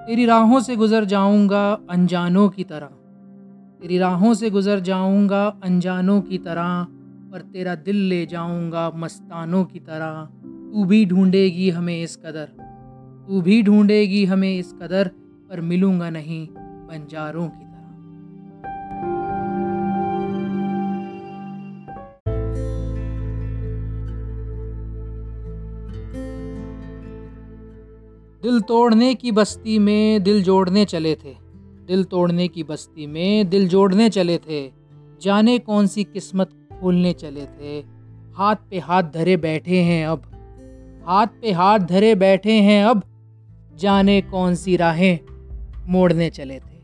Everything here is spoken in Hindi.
तेरी राहों से गुज़र जाऊँगा अनजानों की तरह। तेरी राहों से गुज़र जाऊँगा अनजानों की तरह, पर तेरा दिल ले जाऊँगा मस्तानों की तरह। तू भी ढूंढेगी हमें इस कदर, तू भी ढूंढेगी हमें इस कदर, पर मिलूँगा नहीं बंजारों की दिल तोड़ने की बस्ती में दिल जोड़ने चले थे। दिल तोड़ने की बस्ती में दिल जोड़ने चले थे। जाने कौन सी किस्मत खोलने चले थे। हाथ पे हाथ धरे बैठे हैं अब। हाथ पे हाथ धरे बैठे हैं अब। जाने कौन सी राहें मोड़ने चले थे।